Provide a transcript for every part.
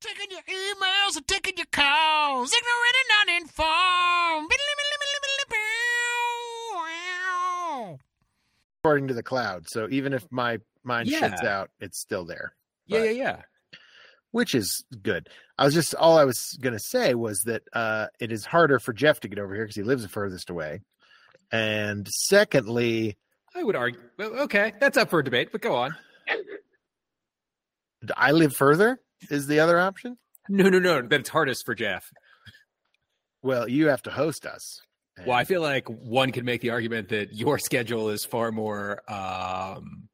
Taking your emails and taking your calls. Ignorant and uninformed. according to the cloud. So even if my mind Yeah. out, it's still there. Yeah, But- yeah, yeah. which is good. I was just all I was going to say was that uh, it is harder for Geoff to get over here because he lives the furthest away, and secondly, I would argue. Well, okay, that's up for debate, but go on. I live further is the other option. No, no, no. That's hardest for Geoff. Well, you have to host us. Well, I feel like one could make the argument that your schedule is far more um,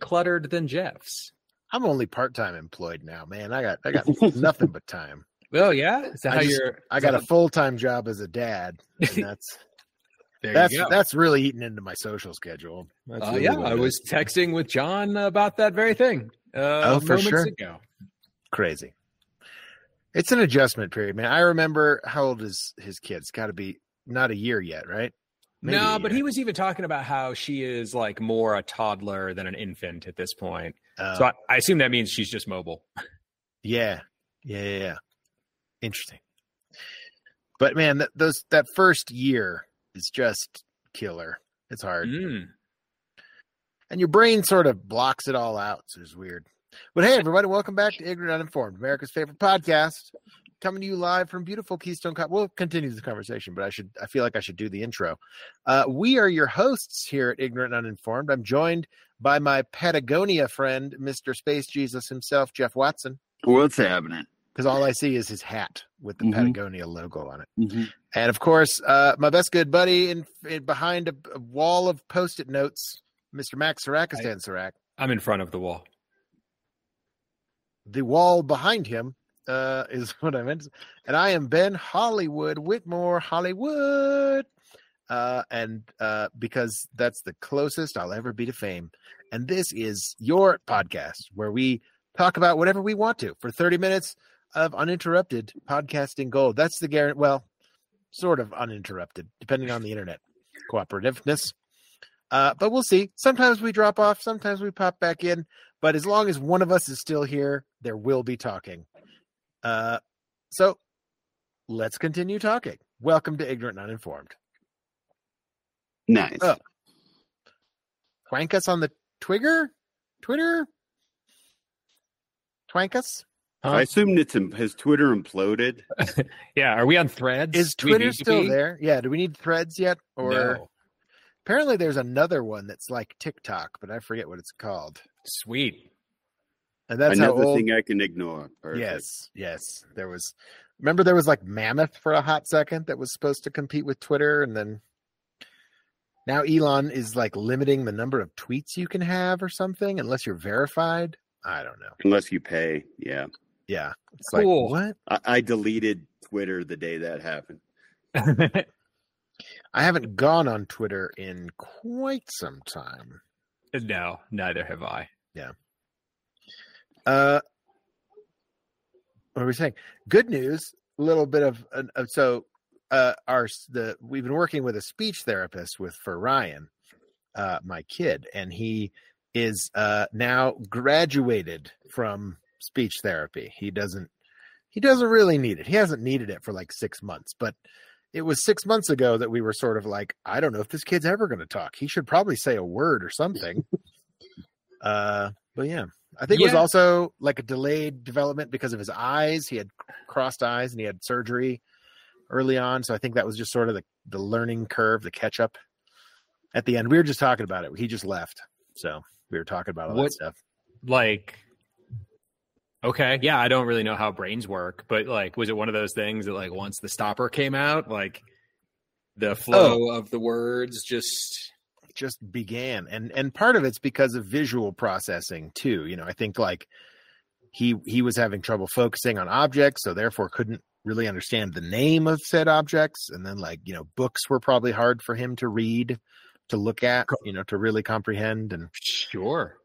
cluttered than Geoff's. I'm only part time employed now, man. I got I got nothing but time. Well, yeah. Is that I how just- you're? I got a full time job as a dad. And that's There that's you go. that's really eating into my social schedule. That's Uh, really yeah, I was texting with John about that very thing. Uh, Oh, for sure. Ago. Crazy. It's an adjustment period, man. I remember how old is his kid? It's got to be not a year yet, right? Maybe no, but he was even talking about how she is like more a toddler than an infant at this point. Uh, So I, I assume that means she's just mobile. yeah, yeah, yeah, yeah. Interesting. But man, that those that first year is just killer. It's hard, Mm. and your brain sort of blocks it all out. So it's weird. But hey, everybody, welcome back to Ignorant Uninformed, America's favorite podcast, coming to you live from beautiful Keystone. Co- we'll continue the conversation, but I should. I feel like I should do the intro. Uh, we are your hosts here at Ignorant Uninformed. I'm joined by my Patagonia friend, Mr. Space Jesus himself, Geoff Watson. What's happening? because all I see is his hat with the Mhm. Patagonia logo on it. Mm-hmm. And of course, uh, my best good buddy in, in behind a, a wall of post-it notes, Mr. Max Sarakistan Sarak. I'm in front of the wall. The wall behind him uh, is what I meant. And I am Ben Hollywood Whitmore Hollywood. Uh, and uh, because that's the closest I'll ever be to fame. And this is your podcast where we talk about whatever we want to for 30 minutes of uninterrupted podcasting gold. That's the guarantee. Well, sort of uninterrupted, depending on the internet cooperativeness. Uh, but we'll see. Sometimes we drop off, sometimes we pop back in. But as long as one of us is still here, there will be talking. Uh, so let's continue talking. Welcome to Ignorant and Uninformed. Nice. Oh. Twank us on the Twigger? Twitter? Twank us? I assume it's has Twitter imploded. Yeah, are we on threads? Is Twitter need to still be? there? Yeah. Do we need threads yet? Or No. Apparently there's another one that's like TikTok, but I forget what it's called. Sweet. And that's Another old. thing I can ignore. Perfect. Yes, yes. There was. Remember, there was like Mammoth for a hot second that was supposed to compete with Twitter, and then now Elon is like limiting the number of tweets you can have or something, unless you're verified. I don't know. Unless you pay. Yeah. Yeah, it's Cool. like what? I, I deleted Twitter the day that happened. I haven't gone on Twitter in quite some time. no, neither have I. Yeah. Uh, what are we saying? Good news. A little bit of uh, uh, so uh, our the we've been working with a speech therapist with for Ryan, uh, my kid, and he is uh, now graduated from speech therapy. He doesn't he doesn't really need it. He hasn't needed it for like six months, but it was six months ago that we were sort of like, I don't know if this kid's ever going to talk. He should probably say a word or something. uh, but yeah, I think it was also like a delayed development because of his eyes. He had crossed eyes and he had surgery early on. So I think that was just sort of the, the learning curve, the catch up at the end. We were just talking about it. He just left. So we were talking about all What- that stuff. Like, okay, yeah, I don't really know how brains work, but like, was it one of those things that like once the stopper came out, like the flow oh. of the words just just began. And and part of it's because of visual processing too you know i think like he he was having trouble focusing on objects so therefore couldn't really understand the name of said objects. And then like you know books were probably hard for him to read to look at you know to really comprehend. And sure.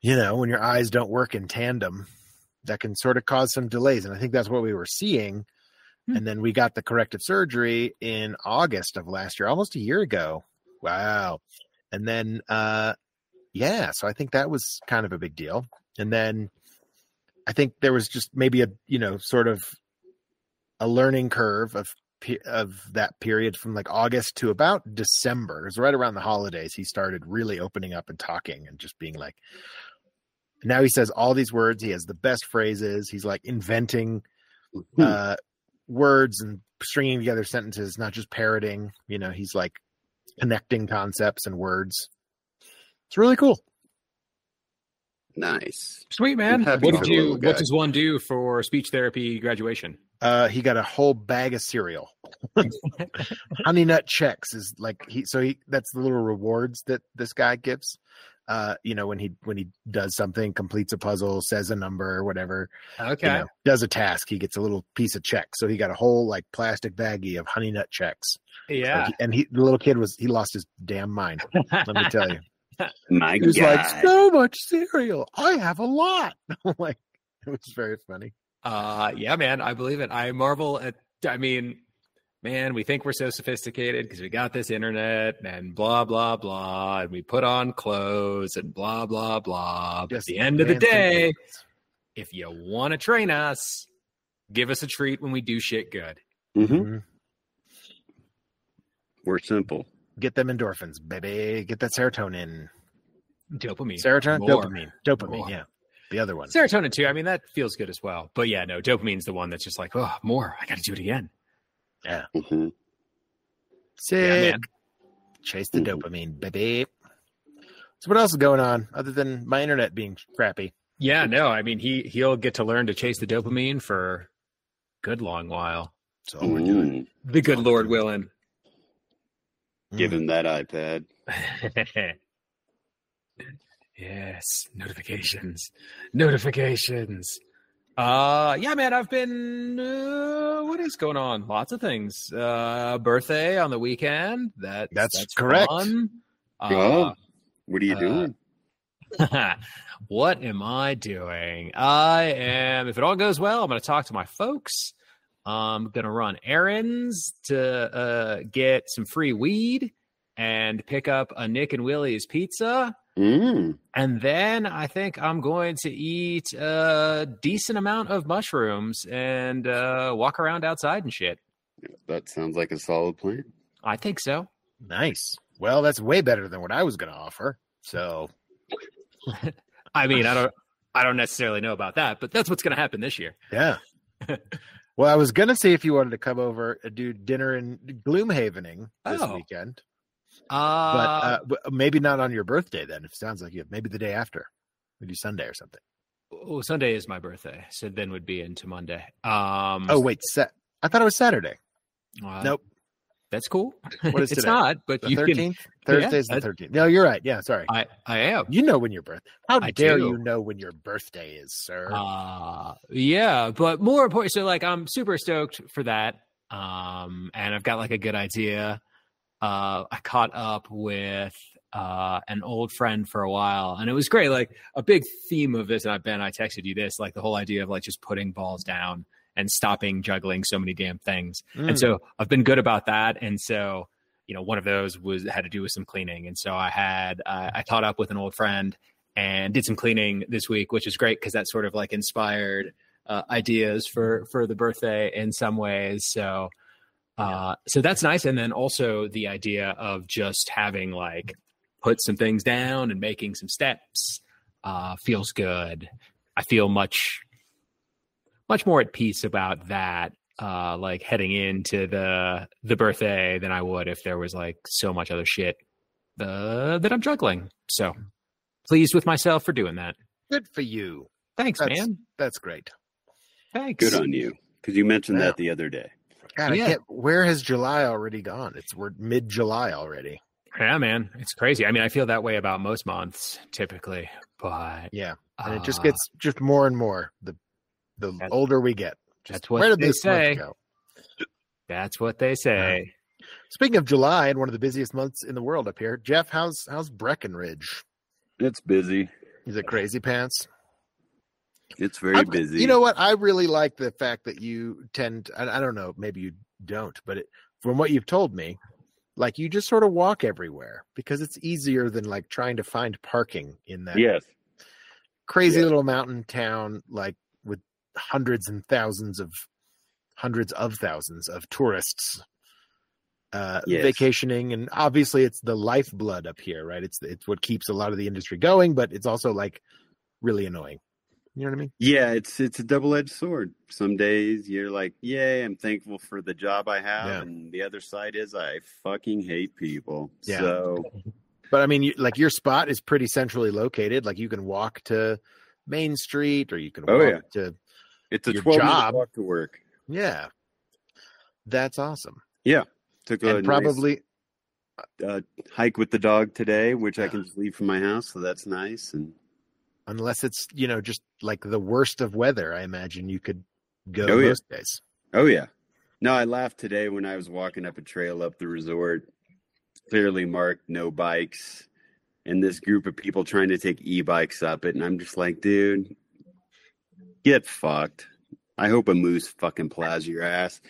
you know when your eyes don't work in tandem that can sort of cause some delays and i think that's what we were seeing Hmm. and then we got the corrective surgery in august of last year almost a year ago wow and then uh yeah so i think that was kind of a big deal and then I think there was just maybe a you know sort of a learning curve of of that period from like August to about December. It was right around the holidays. He started really opening up and talking and just being like. Now he says all these words. He has the best phrases. He's like inventing Hmm. uh, words and stringing together sentences, not just parroting. You know, he's like connecting concepts and words. It's really cool. nice. Sweet man. What for did you? What does one do for speech therapy graduation? Uh, he got a whole bag of cereal. Honey Nut Chex is like he so he that's the little rewards that this guy gives. Uh, you know, when he when he does something, completes a puzzle, says a number or whatever, Okay. you know, does a task, he gets a little piece of check. So he got a whole like plastic baggie of Honey Nut Chex. yeah. Like, and he the little kid was he lost his damn mind. Let me tell you. My He was God. like, so much cereal. I have a lot. like it was very funny. Uh, yeah, man, I believe it. I marvel at. I mean, man, we think we're so sophisticated because we got this internet and blah blah blah, and we put on clothes and blah blah blah. But at the end of the day, if you want to train us, give us a treat when we do shit good. Mhm. Mhm. We're simple. Get them endorphins, baby. Get that serotonin. Dopamine, Serotonin, More. dopamine, dopamine. More. Yeah, the other one. serotonin too. I mean, that feels good as well. But yeah, no, dopamine's the one that's just like, oh, more. I got to do it again. Mhm. Sick. Yeah, man. Chase the Mhm. dopamine, baby. So what else is going on other than my internet being crappy? Yeah, no, I mean, he he'll get to learn to chase the dopamine for a good long while. That's all we're doing. Mm. The good Lord willing. Give him that iPad. yes, notifications, notifications. Uh, yeah, man, I've been. Uh, what is going on? Lots of things. Uh, birthday on the weekend. That That's correct. fun. Uh, Oh. What are you uh, doing? what am I doing? I am, if it all goes well, I'm going to talk to my folks. I'm going to run errands to uh, get some free weed and pick up a Nick and Willie's pizza. Mm. And then I think I'm going to eat a decent amount of mushrooms and uh, walk around outside and shit. That sounds like a solid plan. I think so. Nice. Well, that's way better than what I was going to offer. So I mean, I don't. I don't necessarily know about that, but that's what's going to happen this year. yeah. well, I was going to see if you wanted to come over and do dinner in Gloomhavening this Oh. weekend, Uh, but uh, maybe not on your birthday. Then it sounds like you maybe the day after, maybe Sunday or something. Oh, Sunday is my birthday, so then would be into Monday. Um, Oh wait, set. I thought it was Saturday. uh, nope, that's cool. What is it's today? not, but the you can. thirteenth. Thursday's the thirteenth. No, you're right. Yeah, sorry. I I am. You know when your birth. How I dare do. you know when your birthday is, sir? Uh, yeah, but more important. So like, I'm super stoked for that. Um, and I've got like a good idea. Uh, I caught up with uh an old friend for a while, and it was great. Like a big theme of this, and I've been I texted you this, like the whole idea of like just putting balls down and stopping juggling so many damn things. Mm. And so I've been good about that. And so, you know, one of those was had to do with some cleaning. And so I had uh, I caught up with an old friend and did some cleaning this week, which is great because that sort of like inspired uh, ideas for for the birthday in some ways. So, uh, so that's nice. And then also the idea of just having like put some things down and making some steps uh, feels good. I feel much much more at peace about that uh like heading into the the birthday than I would if there was like so much other shit uh, that I'm juggling. So pleased with myself for doing that. Good for you. Thanks, That's- man. That's great. Thanks. Good on you. Because you mentioned Yeah. that the other day. God, Yeah. I can't. Where has July already gone? It's we're mid July already. Yeah, man. It's crazy. I mean, I feel that way about most months typically, but Yeah, and it just uh, gets just more and more the the older we get. Just, that's what they say. that's what they say. Speaking of July and one of the busiest months in the world up here, Geoff, how's how's Breckenridge? It's busy. Is it crazy pants? It's very I'm- busy. You know what? I really like the fact that you tend. I, I don't know. Maybe you don't, but it, from what you've told me, like you just sort of walk everywhere because it's easier than like trying to find parking in that Yes. crazy Yeah. little mountain town. Like with hundreds and thousands of hundreds of thousands of tourists uh Yes. vacationing and obviously it's the lifeblood up here right it's it's what keeps a lot of the industry going but it's also like really annoying you know what i mean Yeah, it's it's a double edged sword. Some days you're like, "Yay, I'm thankful for the job I have," Yeah. and the other side is I fucking hate people. Yeah. So but i mean you, like your spot is pretty centrally located like you can walk to main street or you can Oh, walk yeah. to it's a Your 12 minute job- walk to work. yeah that's awesome Yeah, Took a and probably nice, uh, hike with the dog today, which I can just leave from my house, so that's nice. And unless it's you know just like the worst of weather i imagine you could go Oh, yeah. days oh yeah, no, I laughed today when I was walking up a trail up the resort, clearly marked no bikes, and this group of people trying to take e-bikes up it, and I'm just like, dude, get fucked. I hope a moose fucking plows your ass.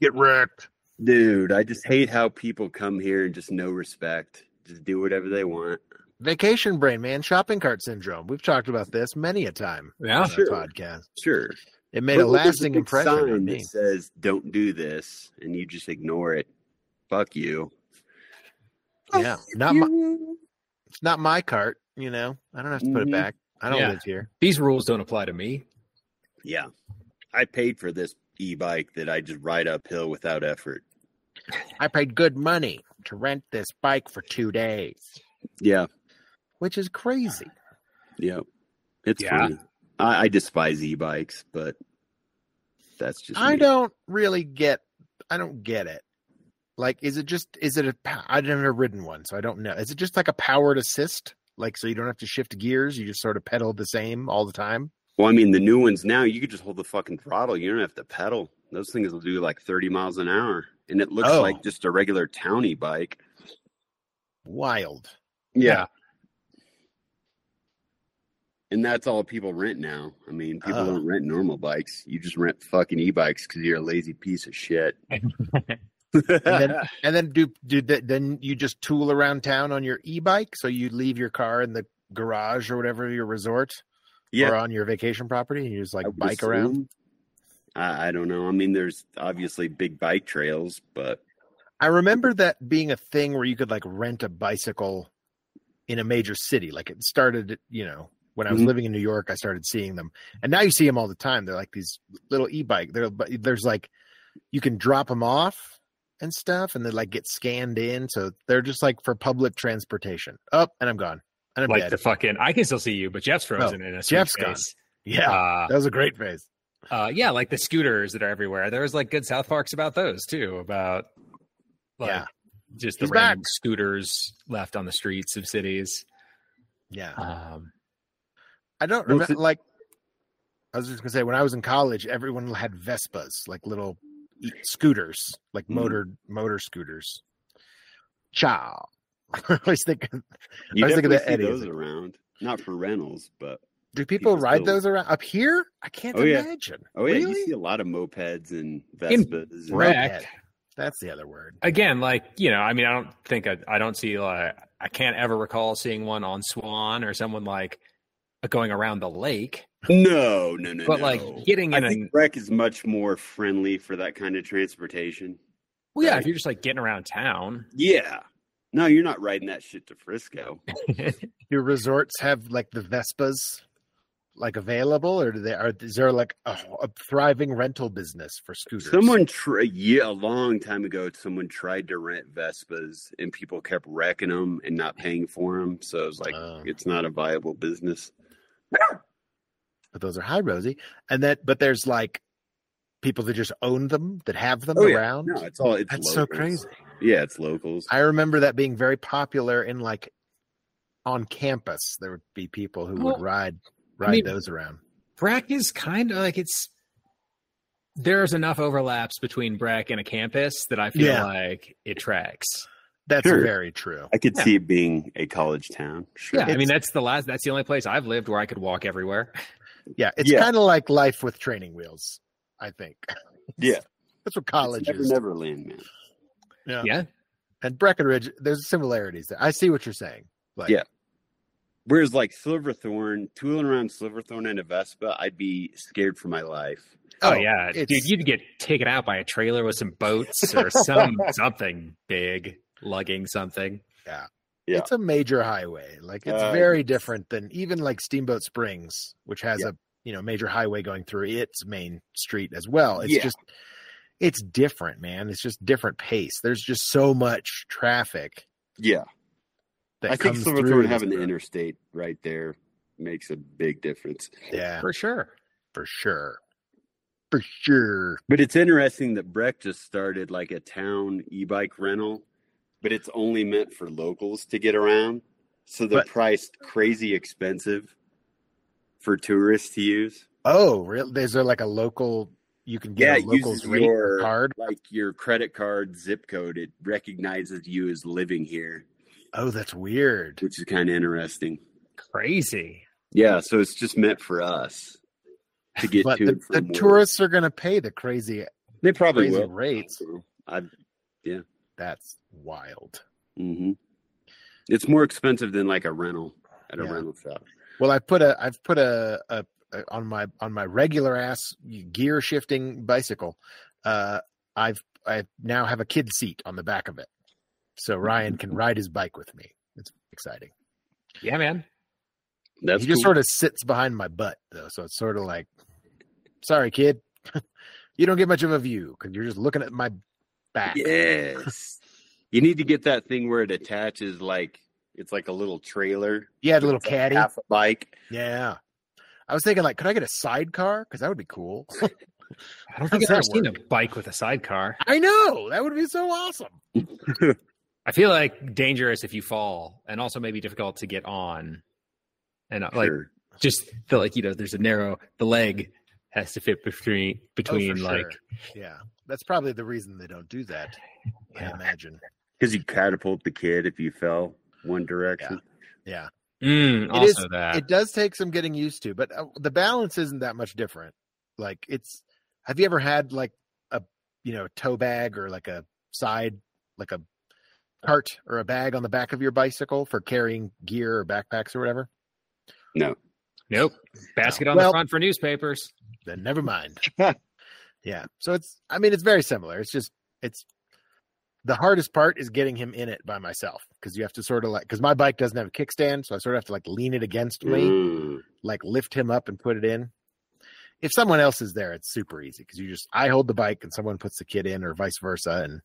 get wrecked Dude, I just hate how people come here and just no respect. Just do whatever they want. Vacation brain man shopping cart syndrome we've talked about this many a time Yeah. on Sure. podcast Sure. it made But a lasting big impression sign on that me says "Don't do this," and you just ignore it. Fuck you. yeah not my it's not my cart you know i don't have to put it Mhm. back i don't Yeah. live here These rules don't apply to me. Yeah, I paid for this e-bike that I just ride uphill without effort. i paid good money to rent this bike for two days Yeah, which is crazy yeah, it's Yeah. funny. I, I despise e-bikes, but that's just I me. don't really get. I don't get it. Like, is it just? Is it a? pow- I've never ridden one, so I don't know. Is it just like a powered assist? Like, so you don't have to shift gears. You just sort of pedal the same all the time. Well, I mean, the new ones now you could just hold the fucking throttle. You don't have to pedal. Those things will do like thirty miles an hour, and it looks Oh. like just a regular towny bike. Wild. Yeah. And that's all people rent now. I mean, people Oh. don't rent normal bikes. You just rent fucking e-bikes because you're a lazy piece of shit. And then, and then do do th- then you just tool around town on your e-bike. So you leave your car in the garage or whatever your resort or yeah, on your vacation property, and you just like I would bike around. I, I don't know. I mean, there's obviously big bike trails, but I remember that being a thing where you could like rent a bicycle in a major city. Like it started, you know, when I was Mhm. living in New York, I started seeing them, and now you see them all the time. They're like these little e-bike. They're but there's like you can drop them off and stuff, and they like get scanned in, so they're just like for public transportation. Up and I'm gone, and I'm Like dead. the fucking, I can still see you, but Geoff's frozen in a Geoff's gone. face. yeah, Uh, that was a great phase. uh, yeah, like the scooters that are everywhere. There's like good South Parks about those too, about like Yeah. just the He's random back. scooters left on the streets of cities. Yeah, Um, I don't remember. it's- Like, I was just gonna say, when I was in college, everyone had Vespas, like little scooters, like Mhm. motor motor scooters. Ciao. I always think, you I was thinking definitely that see Eddie is those a- around. Not for rentals, but do people People ride still- those around up here? I can't Oh, yeah. imagine. oh yeah, really? you see a lot of mopeds and Vespas. and- Right. That's the other word. again, like you know, I mean, I don't think I, I don't see like I can't ever recall seeing one on Swan or someone like going around the lake. No, no, no, But no. like getting in I a think Breck is much more friendly for that kind of transportation. well, yeah, right. if you're just like getting around town, Yeah. No, you're not riding that shit to Frisco. Do resorts have like the Vespas like available, or do they are? Is there like a, a thriving rental business for scooters? Someone, tr- yeah, a long time ago, someone tried to rent Vespas, and people kept wrecking them and not paying for them. So it's like, Oh. it's not a viable business. but those are high rosy and that but there's like people that just own them that have them Oh, yeah. around No, it's all. It's that's so crazy Yeah, it's locals. i remember that being very popular in like on campus there would be people who Well, would ride ride mean- those around Breck is kind of like it's there's enough overlaps between Breck and a campus that I feel Yeah. like it tracks. That's Sure. very true I could Yeah. see it being a college town. Sure. Yeah, I mean that's the last that's the only place I've lived where I could walk everywhere. yeah it's Yeah. kind of like life with training wheels i think Yeah. that's what It's college never is Neverland, man. yeah. Yeah. and breckenridge there's similarities there i see what you're saying like Yeah. Whereas like Silverthorne, tooling around Silverthorne in a Vespa, I'd be scared for my life. Oh, oh, yeah, it's- dude, you'd get taken out by a trailer with some boats or some something big lugging something. Yeah. It's a major highway. Like it's Uh, very different than even like Steamboat Springs, which has Yeah. a you know major highway going through its main street as well. It's Yeah. just it's different, man. It's just different pace. There's just so much traffic Yeah. that I think comes through Silverthorne this having the interstate right there makes a big difference. Yeah, For sure. for sure. For sure. But it's interesting that Breck just started like a town e-bike rental, but it's only meant for locals to get around. So they're But- priced crazy expensive for tourists to use. Oh, real? Is there like a local? You can get Yeah, a it local's uses rate your- card. Like your credit card zip code, it recognizes you as living here, Oh, that's weird. which is kind of interesting. Crazy. Yeah, so it's just meant for us to get But to the, the tourists are going to pay the crazy. They probably crazy will. rates. I, That's wild. hmm It's more expensive than like a rental at a Yeah. rental shop. Well, I've put a I've put a, a, a on my on my regular ass gear shifting bicycle. Uh, I've I now have a kid seat on the back of it, so Ryan can ride his bike with me. It's exciting. Yeah, man. That's he just cool. sort of sits behind my butt though, so it's sort of like, sorry, kid, you don't get much of a view because you're just looking at my back. Yes. you need to get that thing where it attaches like it's like a little trailer. Yeah, the little It's like caddy. Half a bike. Yeah. I was thinking, like, could I get a sidecar? Because that would be cool. I don't think I've ever seen a bike with a sidecar. I know that would be so awesome. I feel like dangerous if you fall, and also maybe difficult to get on. And uh, like just feel like you know, there's a narrow. The leg has to fit between between Oh, like sure. Yeah, that's probably the reason they don't do that. I imagine. Because you catapult the kid if you fell one direction. Yeah, mm, It also is- that. it does take some getting used to, but uh, the balance isn't that much different. Like, it's. Have you ever had like a you know tow bag or like a side like a cart or a bag on the back of your bicycle for carrying gear or backpacks or whatever? No. nope. Basket on Well- the front for newspapers. Then never mind. yeah, so it's. I mean, it's very similar. It's just it's. The hardest part is getting him in it by myself because you have to sort of like because my bike doesn't have a kickstand, so I sort of have to like lean it against me. Mm. like lift him up and put it in. If someone else is there, it's super easy because you just I hold the bike and someone puts the kid in, or vice versa, and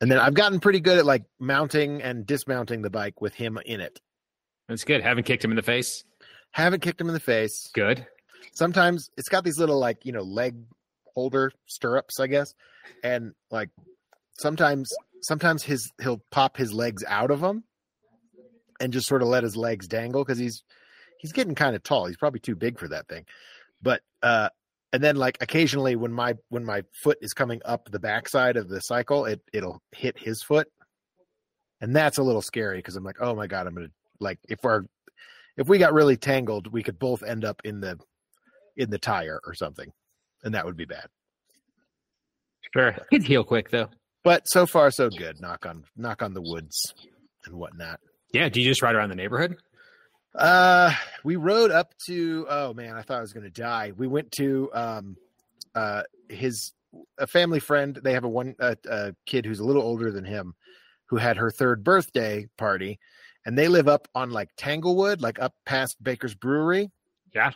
and then I've gotten pretty good at like mounting and dismounting the bike with him in it. That's good. Haven't kicked him in the face. Haven't kicked him in the face. Good. Sometimes it's got these little like you know leg holder stirrups, I guess, and like sometimes sometimes his he'll pop his legs out of them and just sort of let his legs dangle because he's he's getting kind of tall. He's probably too big for that thing. But uh and then like occasionally when my when my foot is coming up the backside of the cycle, it it'll hit his foot. And that's a little scary because I'm like, oh my god, I'm gonna like if our if we got really tangled, we could both end up in the in the tire or something. And that would be bad. Sure. Kids heal quick though. But so far so good. Knock on knock on the woods and whatnot. Yeah. Do you just ride around the neighborhood? Uh, we rode up to. Oh man, I thought I was going to die. We went to um, uh, his a family friend. They have a one a, a kid who's a little older than him, who had her third birthday party, and they live up on like Tanglewood, like up past Baker's Brewery. Yeah.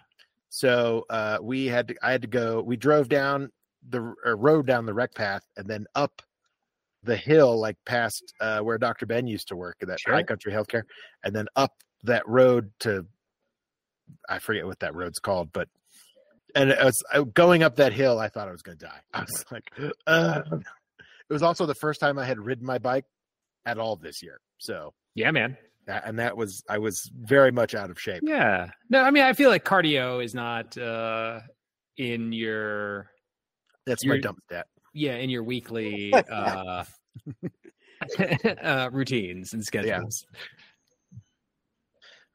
So uh, we had to. I had to go. We drove down the road down the rec path and then up the hill, like past uh, where Dr. Ben used to work at that Sure. High Country Healthcare, and then up that road to I forget what that road's called, but and it was I- going up that hill. I thought I was going to die. I was like, uh. it was also the first time I had ridden my bike at all this year. So, Yeah, man. That- and that was I was very much out of shape. Yeah. No, I mean, I feel like cardio is not uh in your That's my You're- dump stat. yeah in your weekly uh, uh routines and schedules.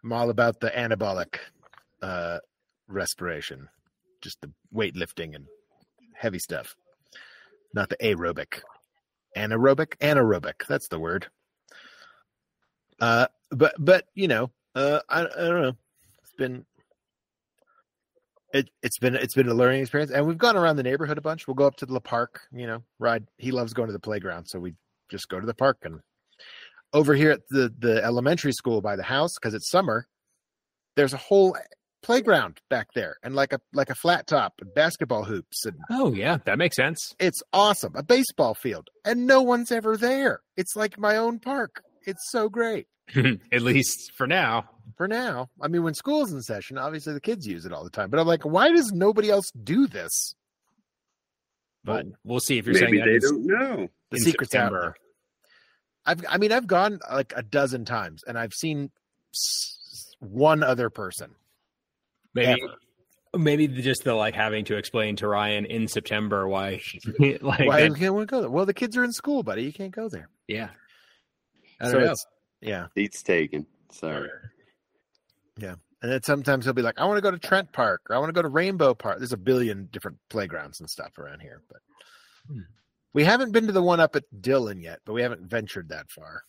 I'm all about the anabolic uh, respiration, just the weightlifting and heavy stuff, not the aerobic. Anaerobic, anaerobic. That's the word. Uh, but but you know, uh, I, I don't know. It's been it it's been it's been a learning experience, and we've gone around the neighborhood a bunch. We'll go up to the park, you know, ride. He loves going to the playground, so we just go to the park. And over here at the the elementary school by the house, because it's summer, there's a whole playground back there, and like a like a flat top and basketball hoops, and Oh yeah, that makes sense. it's awesome. A baseball field, and no one's ever there. It's like my own park. It's so great. At least for now. for now. I mean, when school's in session, obviously the kids use it all the time. But I'm like, why does nobody else do this? But But we'll see if you're Maybe saying that they is don't know. the in secret's September. there. I've, I mean, I've gone like a dozen times, and I've seen one other person. Maybe Ever. maybe just the like having to explain to Ryan in September why like Why that- can't we go there? Well, the kids are in school, buddy. You can't go there. yeah. I So don't know. it's- yeah, Seats taken. Sorry. Yeah, and then sometimes he'll be like, "I want to go to Trent Park, or I want to go to Rainbow Park." There's a billion different playgrounds and stuff around here, but Hmm. we haven't been to the one up at Dillon yet. But we haven't ventured that far.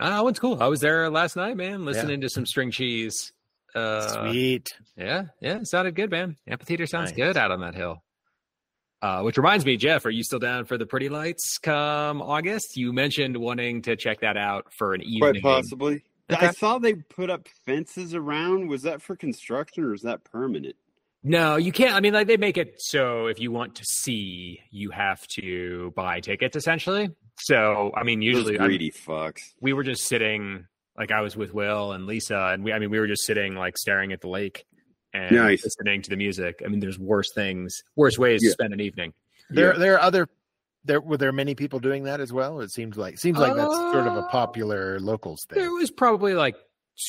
Ah, that one's cool. I was there last night, man, listening to some string cheese. Uh, Sweet. Yeah, yeah, it sounded good, man. Amphitheater sounds Nice. good out on that hill. Uh, which reminds me, Geoff, are you still down for the Pretty Lights come August? You mentioned wanting to check that out for an evening. Quite possibly. Okay. I saw they put up fences around. Was that for construction or is that permanent? No, you can't. I mean, like they make it so if you want to see, you have to buy tickets essentially. So, I mean, usually Those I'm- greedy fucks. we were just sitting, like I was with Will and Lisa, and we, I mean, we were just sitting like staring at the lake and Nice. listening to the music. I mean, there's worse things, worse ways Yeah. to spend an evening. There, Yeah. there are other. There were there many people doing that as well. It seems like seems like that's sort of a Uh, popular locals thing. There was probably like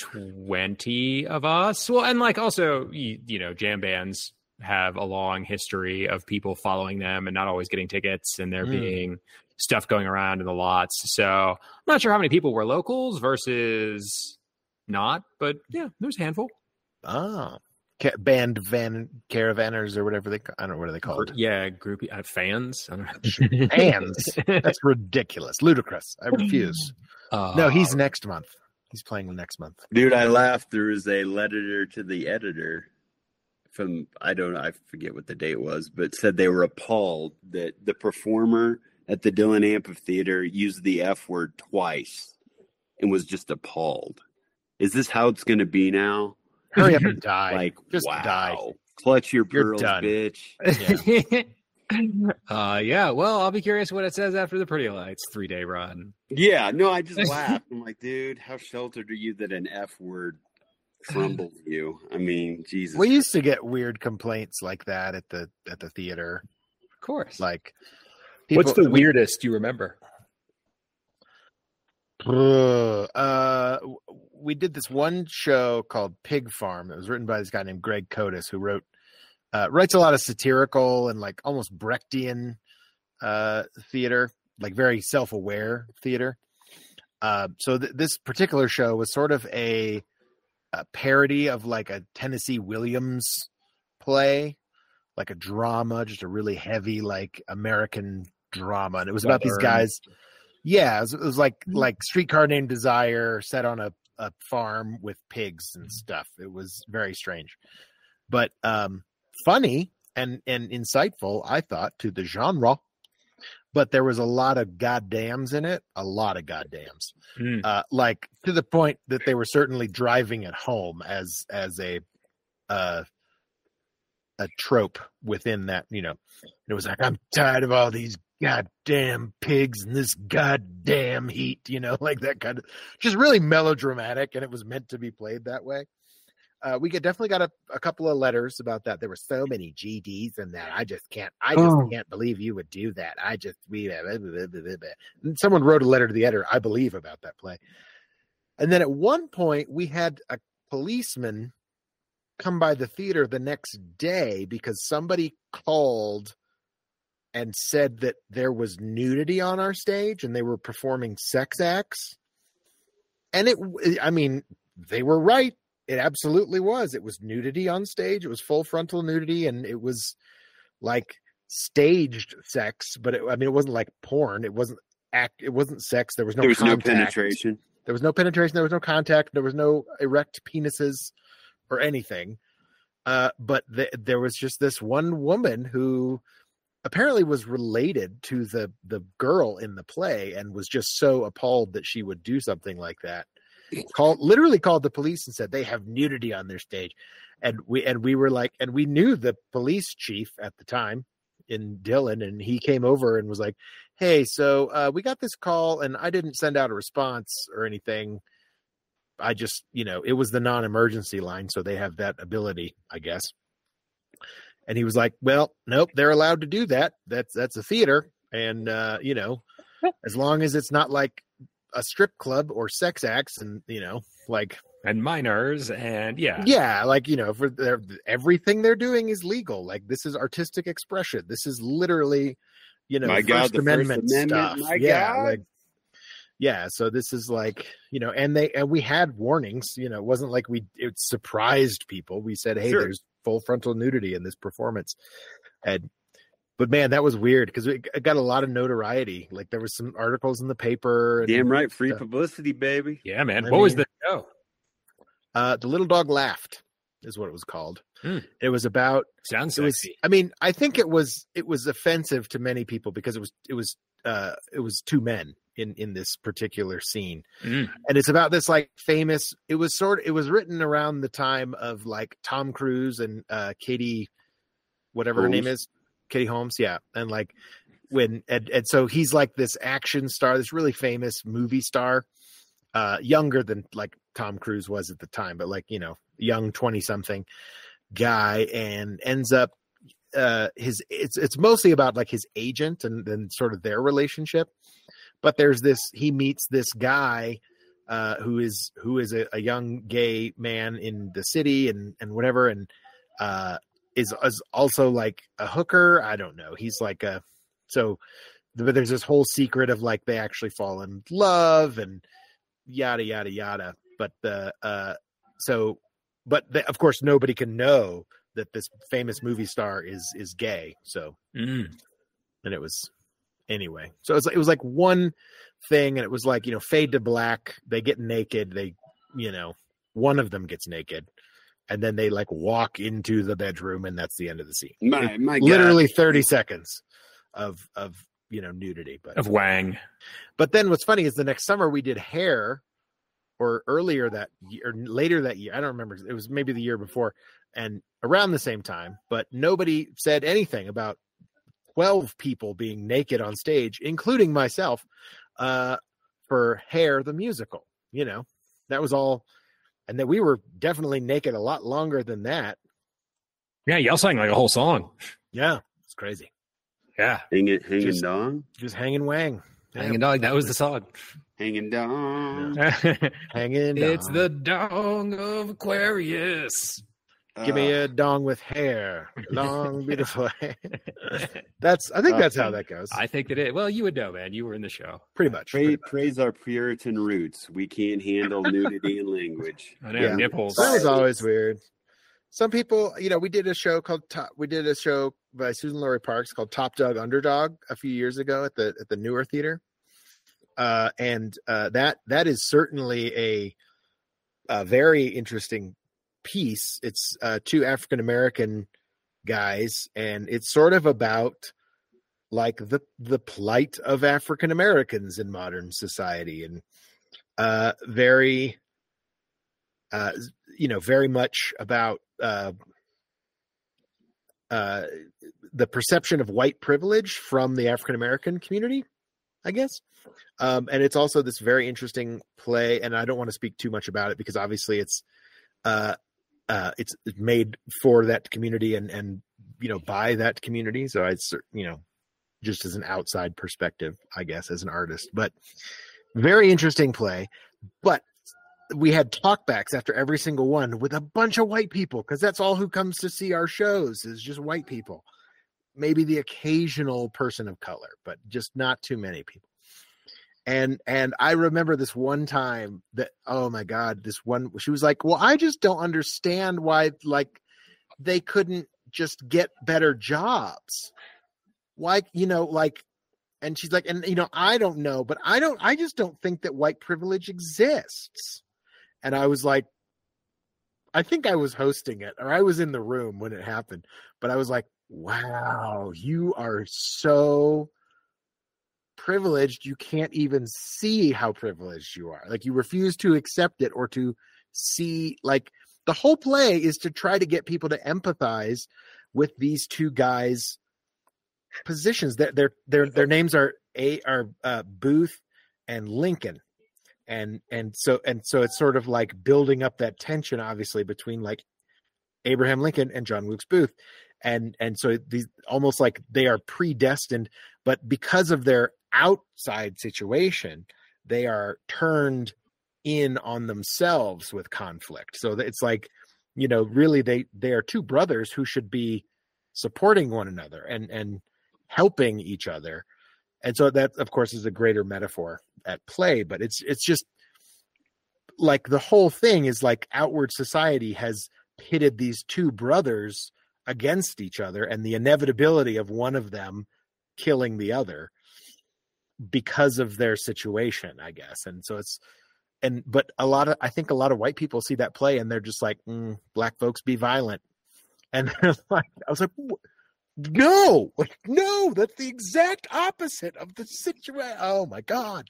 20 of us. Well, and like also, you, you know, jam bands have a long history of people following them and not always getting tickets and there Mm. being stuff going around in the lots. So I'm not sure how many people were locals versus not, but yeah, there's a handful. Ah, Ca- band van caravanners or whatever they. ca- I don't know what are they called. Yeah, groupie uh, fans. I don't know. Fans. That's ridiculous, ludicrous. I refuse. No, he's Uh, next month. He's playing next month. Dude, I laughed. There was a letter to the editor from I don't know, I forget what the date was, but said they were appalled that the performer at the Dillon Amphitheater used the F word twice and was just appalled. Is this how it's going to be now? Hurry up and die. Like, just wow. die. Clutch your You're pearls, done. bitch. uh, yeah. Well, I'll be curious what it says after the Pretty Lights three day run. Yeah, no, I just laughed. I'm like, dude, how sheltered are you that an F word crumbles you? I mean, Jesus. We used to get weird complaints like that at the at the theater. Of course. Like, What's the weirdest you remember? Uh, w- we did this one show called Pig Farm. It was written by this guy named Greg Kotis, who wrote uh, writes a lot of satirical and like almost Brechtian uh, theater, like very self aware theater. Uh, so th- this particular show was sort of a, a parody of like a Tennessee Williams play, like a drama, just a really heavy like American drama, and it was about these guys. Yeah, it was, it was like like Streetcar Named Desire set on a, a farm with pigs and stuff. It was very strange, but um, funny and and insightful. I thought to the genre, but there was a lot of goddams in it. A lot of goddams, Mm. uh, like to the point that they were certainly driving it home as as a uh, a trope within that. You know, it was like I'm tired of all these goddamn pigs and this goddamn heat, you know, like that kind of just really melodramatic, and it was meant to be played that way. Uh, we get definitely got a, a couple of letters about that. There were so many GDs in that. I just can't. I just Oh. can't believe you would do that. I just we. Blah, blah, blah, blah. Someone wrote a letter to the editor, I believe, about that play. And then at one point, we had a policeman come by the theater the next day because somebody called and said that there was nudity on our stage and they were performing sex acts. And it, I mean, they were right. It absolutely was. It was nudity on stage. It was full frontal nudity and it was like staged sex, but it, I mean, it wasn't like porn. It wasn't act. It wasn't sex. There was no there was no penetration. There was no penetration. There was no contact. There was no erect penises or anything. Uh, but th- there was just this one woman who apparently was related to the the girl in the play and was just so appalled that she would do something like that. Called literally called the police and said they have nudity on their stage, and we and we were like, and we knew the police chief at the time in Dillon, and he came over and was like, "Hey, so uh, we got this call, and I didn't send out a response or anything." I just, you know, it was the non-emergency line, so they have that ability, I guess. And he was like, "Well, nope, they're allowed to do that. That's that's a theater, and uh, you know, as long as it's not like a strip club or sex acts, and you know, like and minors and yeah yeah, like you know, for their, everything they're doing is legal. Like this is artistic expression. This is literally, you know, My First God, the First Amendment Amendment, stuff. my yeah, God. like yeah. So this is like you know, and they and we had warnings. You know, it wasn't like we it surprised people. We said, hey, Sure. there's full frontal nudity in this performance, and but man, that was weird because it it got a lot of notoriety. Like there was some articles in the paper. And, Damn right, free Yeah. publicity, baby. yeah man I what was mean- the show Uh, the little dog laughed is what it was called. Hmm. It was about sounds it was sexy i mean i think it was it was offensive to many people because it was it was uh it was two men in in this particular scene. Mm. and it's about this like famous it was sort it was written around the time of like tom cruise and uh katie whatever her name is katie holmes yeah. And like when and, and so he's like this action star this really famous movie star uh younger than like tom cruise was at the time but like you know young 20 something guy and ends up uh his it's it's mostly about like his agent and then sort of their relationship but there's this he meets this guy uh who is who is a, a young gay man in the city and and whatever and uh is, is also like a hooker i don't know he's like a so but there's this whole secret of like they actually fall in love and yada yada yada but the uh so but the, of course nobody can know that this famous movie star is is gay so Mm. and it was anyway so it was, it was like one thing and it was like you know fade to black they get naked they you know one of them gets naked and then they like walk into the bedroom and that's the end of the scene My my God. literally 30 seconds of of you know nudity but of wang but then what's funny is the next summer we did hair or earlier that year or later that year. I don't remember. It was maybe the year before and around the same time, but nobody said anything about 12 people being naked on stage, including myself, uh, for hair, the musical, you know, that was all. And that we were definitely naked a lot longer than that. yeah y'all sang like a whole song Yeah. It's crazy. yeah hanging hanging Just- dong, Just hanging wang. Yeah. hanging dong. that was the song hanging dong. Hanging. it's the dong of aquarius Give me Uh, a dong with hair, long, beautiful hair. That's. I think Uh, that's how that goes. i think that it well you would know man you were in the show pretty much. praise, pretty much. praise our Puritan roots. We can't handle nudity and language. i know Yeah. nipples That was always weird. Some people, you know, we did a show called Top. We did a show by Suzan-Lori Parks called Topdog/Underdog a few years ago at the at the Newer Theater, uh, and uh, that that is certainly a, a very interesting piece. It's uh, two African American guys, and it's sort of about like the the plight of African Americans in modern society, and uh, very uh, you know, very much about uh, uh, the perception of white privilege from the African American community, I guess. Um, and it's also this very interesting play, and I don't want to speak too much about it because obviously it's uh, uh, it's made for that community and and you know by that community. So it's you know just as an outside perspective, I guess, as an artist, but very interesting play. But we had talkbacks after every single one with a bunch of white people because that's all who comes to see our shows is just white people maybe the occasional person of color but just not too many people and and i remember this one time that oh my god this one she was like well i just don't understand why like they couldn't just get better jobs why you know like and she's like, and you know, I don't know, but I don't, I just don't think that white privilege exists. And I was like, I think I was hosting it or I was in the room when it happened, but I was like, wow, you are so privileged. You can't even see how privileged you are. Like you refuse to accept it or to see, like, the whole play is to try to get people to empathize with these two guys' positions. Their their their, their names are a are uh, Booth and Lincoln, and and so and so it's sort of like building up that tension, obviously between like Abraham Lincoln and John Wilkes Booth, and and so these almost like they are predestined, but because of their outside situation, they are turned in on themselves with conflict. So it's like, you know, really they they are two brothers who should be supporting one another and and helping each other. And so that of course is a greater metaphor at play, but it's it's just like the whole thing is like outward society has pitted these two brothers against each other and the inevitability of one of them killing the other because of their situation, I guess. And so it's and but a lot of I think a lot of white people see that play and they're just like, mm, black folks be violent, and they're like I was like, no, no, that's the exact opposite of the situation. Oh my god!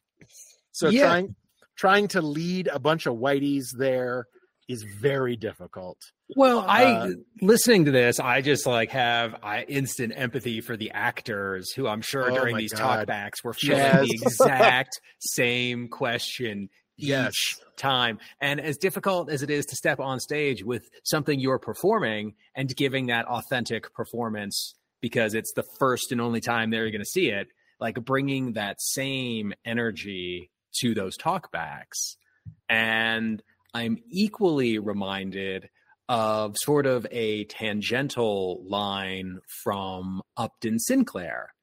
So yeah. trying trying to lead a bunch of whiteys there is very difficult. Well, I uh, listening to this, I just like have I instant empathy for the actors who I'm sure oh during these God. talkbacks were feeling yes. the exact same question yes. each time. And as difficult as it is to step on stage with something you're performing and giving that authentic performance because it's the first and only time they're going to see it, like bringing that same energy to those talkbacks. And I'm equally reminded of sort of a tangential line from Upton Sinclair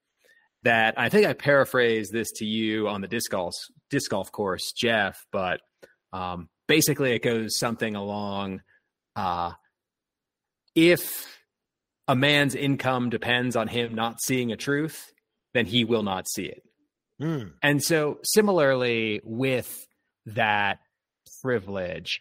that I think I paraphrased this to you on the disc golf disc golf course, Geoff. But um, basically, it goes something along: uh, if a man's income depends on him not seeing a truth, then he will not see it. Mm. And so, similarly, with that privilege,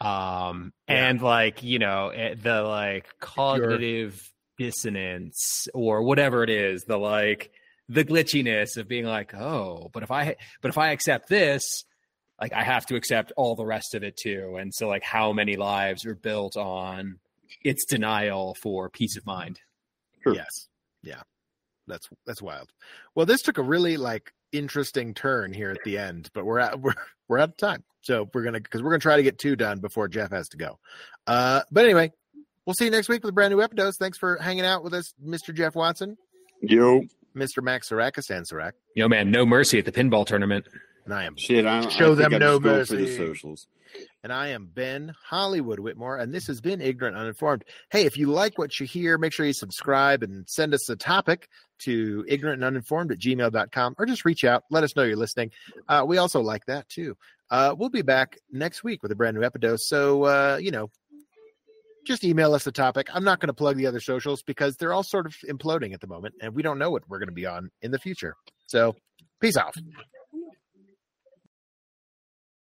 um, yeah. and like you know, eh, the like cognitive dissonance or whatever it is, the like the glitchiness of being like, oh, but if I but if I accept this, like I have to accept all the rest of it too. And so like how many lives are built on its denial for peace of mind. Sure. Yes. Yeah. That's that's wild. Well, this took a really like interesting turn here at the end, but we're at we're we're out of time. So we're gonna because we're gonna try to get two done before Geoff has to go. Uh but anyway, we'll see you next week with a brand new episode. Thanks for hanging out with us, Mr. Geoff Watson. Yo. Mr. Max Sarakis and Sarak. Yo, man, no mercy at the pinball tournament. And I am shit. I show I them no mercy for the socials. And I am Ben Hollywood Whitmore, and this has been Ignorant Uninformed. Hey, if you like what you hear, make sure you subscribe and send us a topic to ignorant and uninformed at gmail.com or just reach out. Let us know you're listening. Uh, we also like that too. Uh, we'll be back next week with a brand new episode. So, uh, you know, just email us the topic. I'm not going to plug the other socials because they're all sort of imploding at the moment, and we don't know what we're going to be on in the future. So, peace out.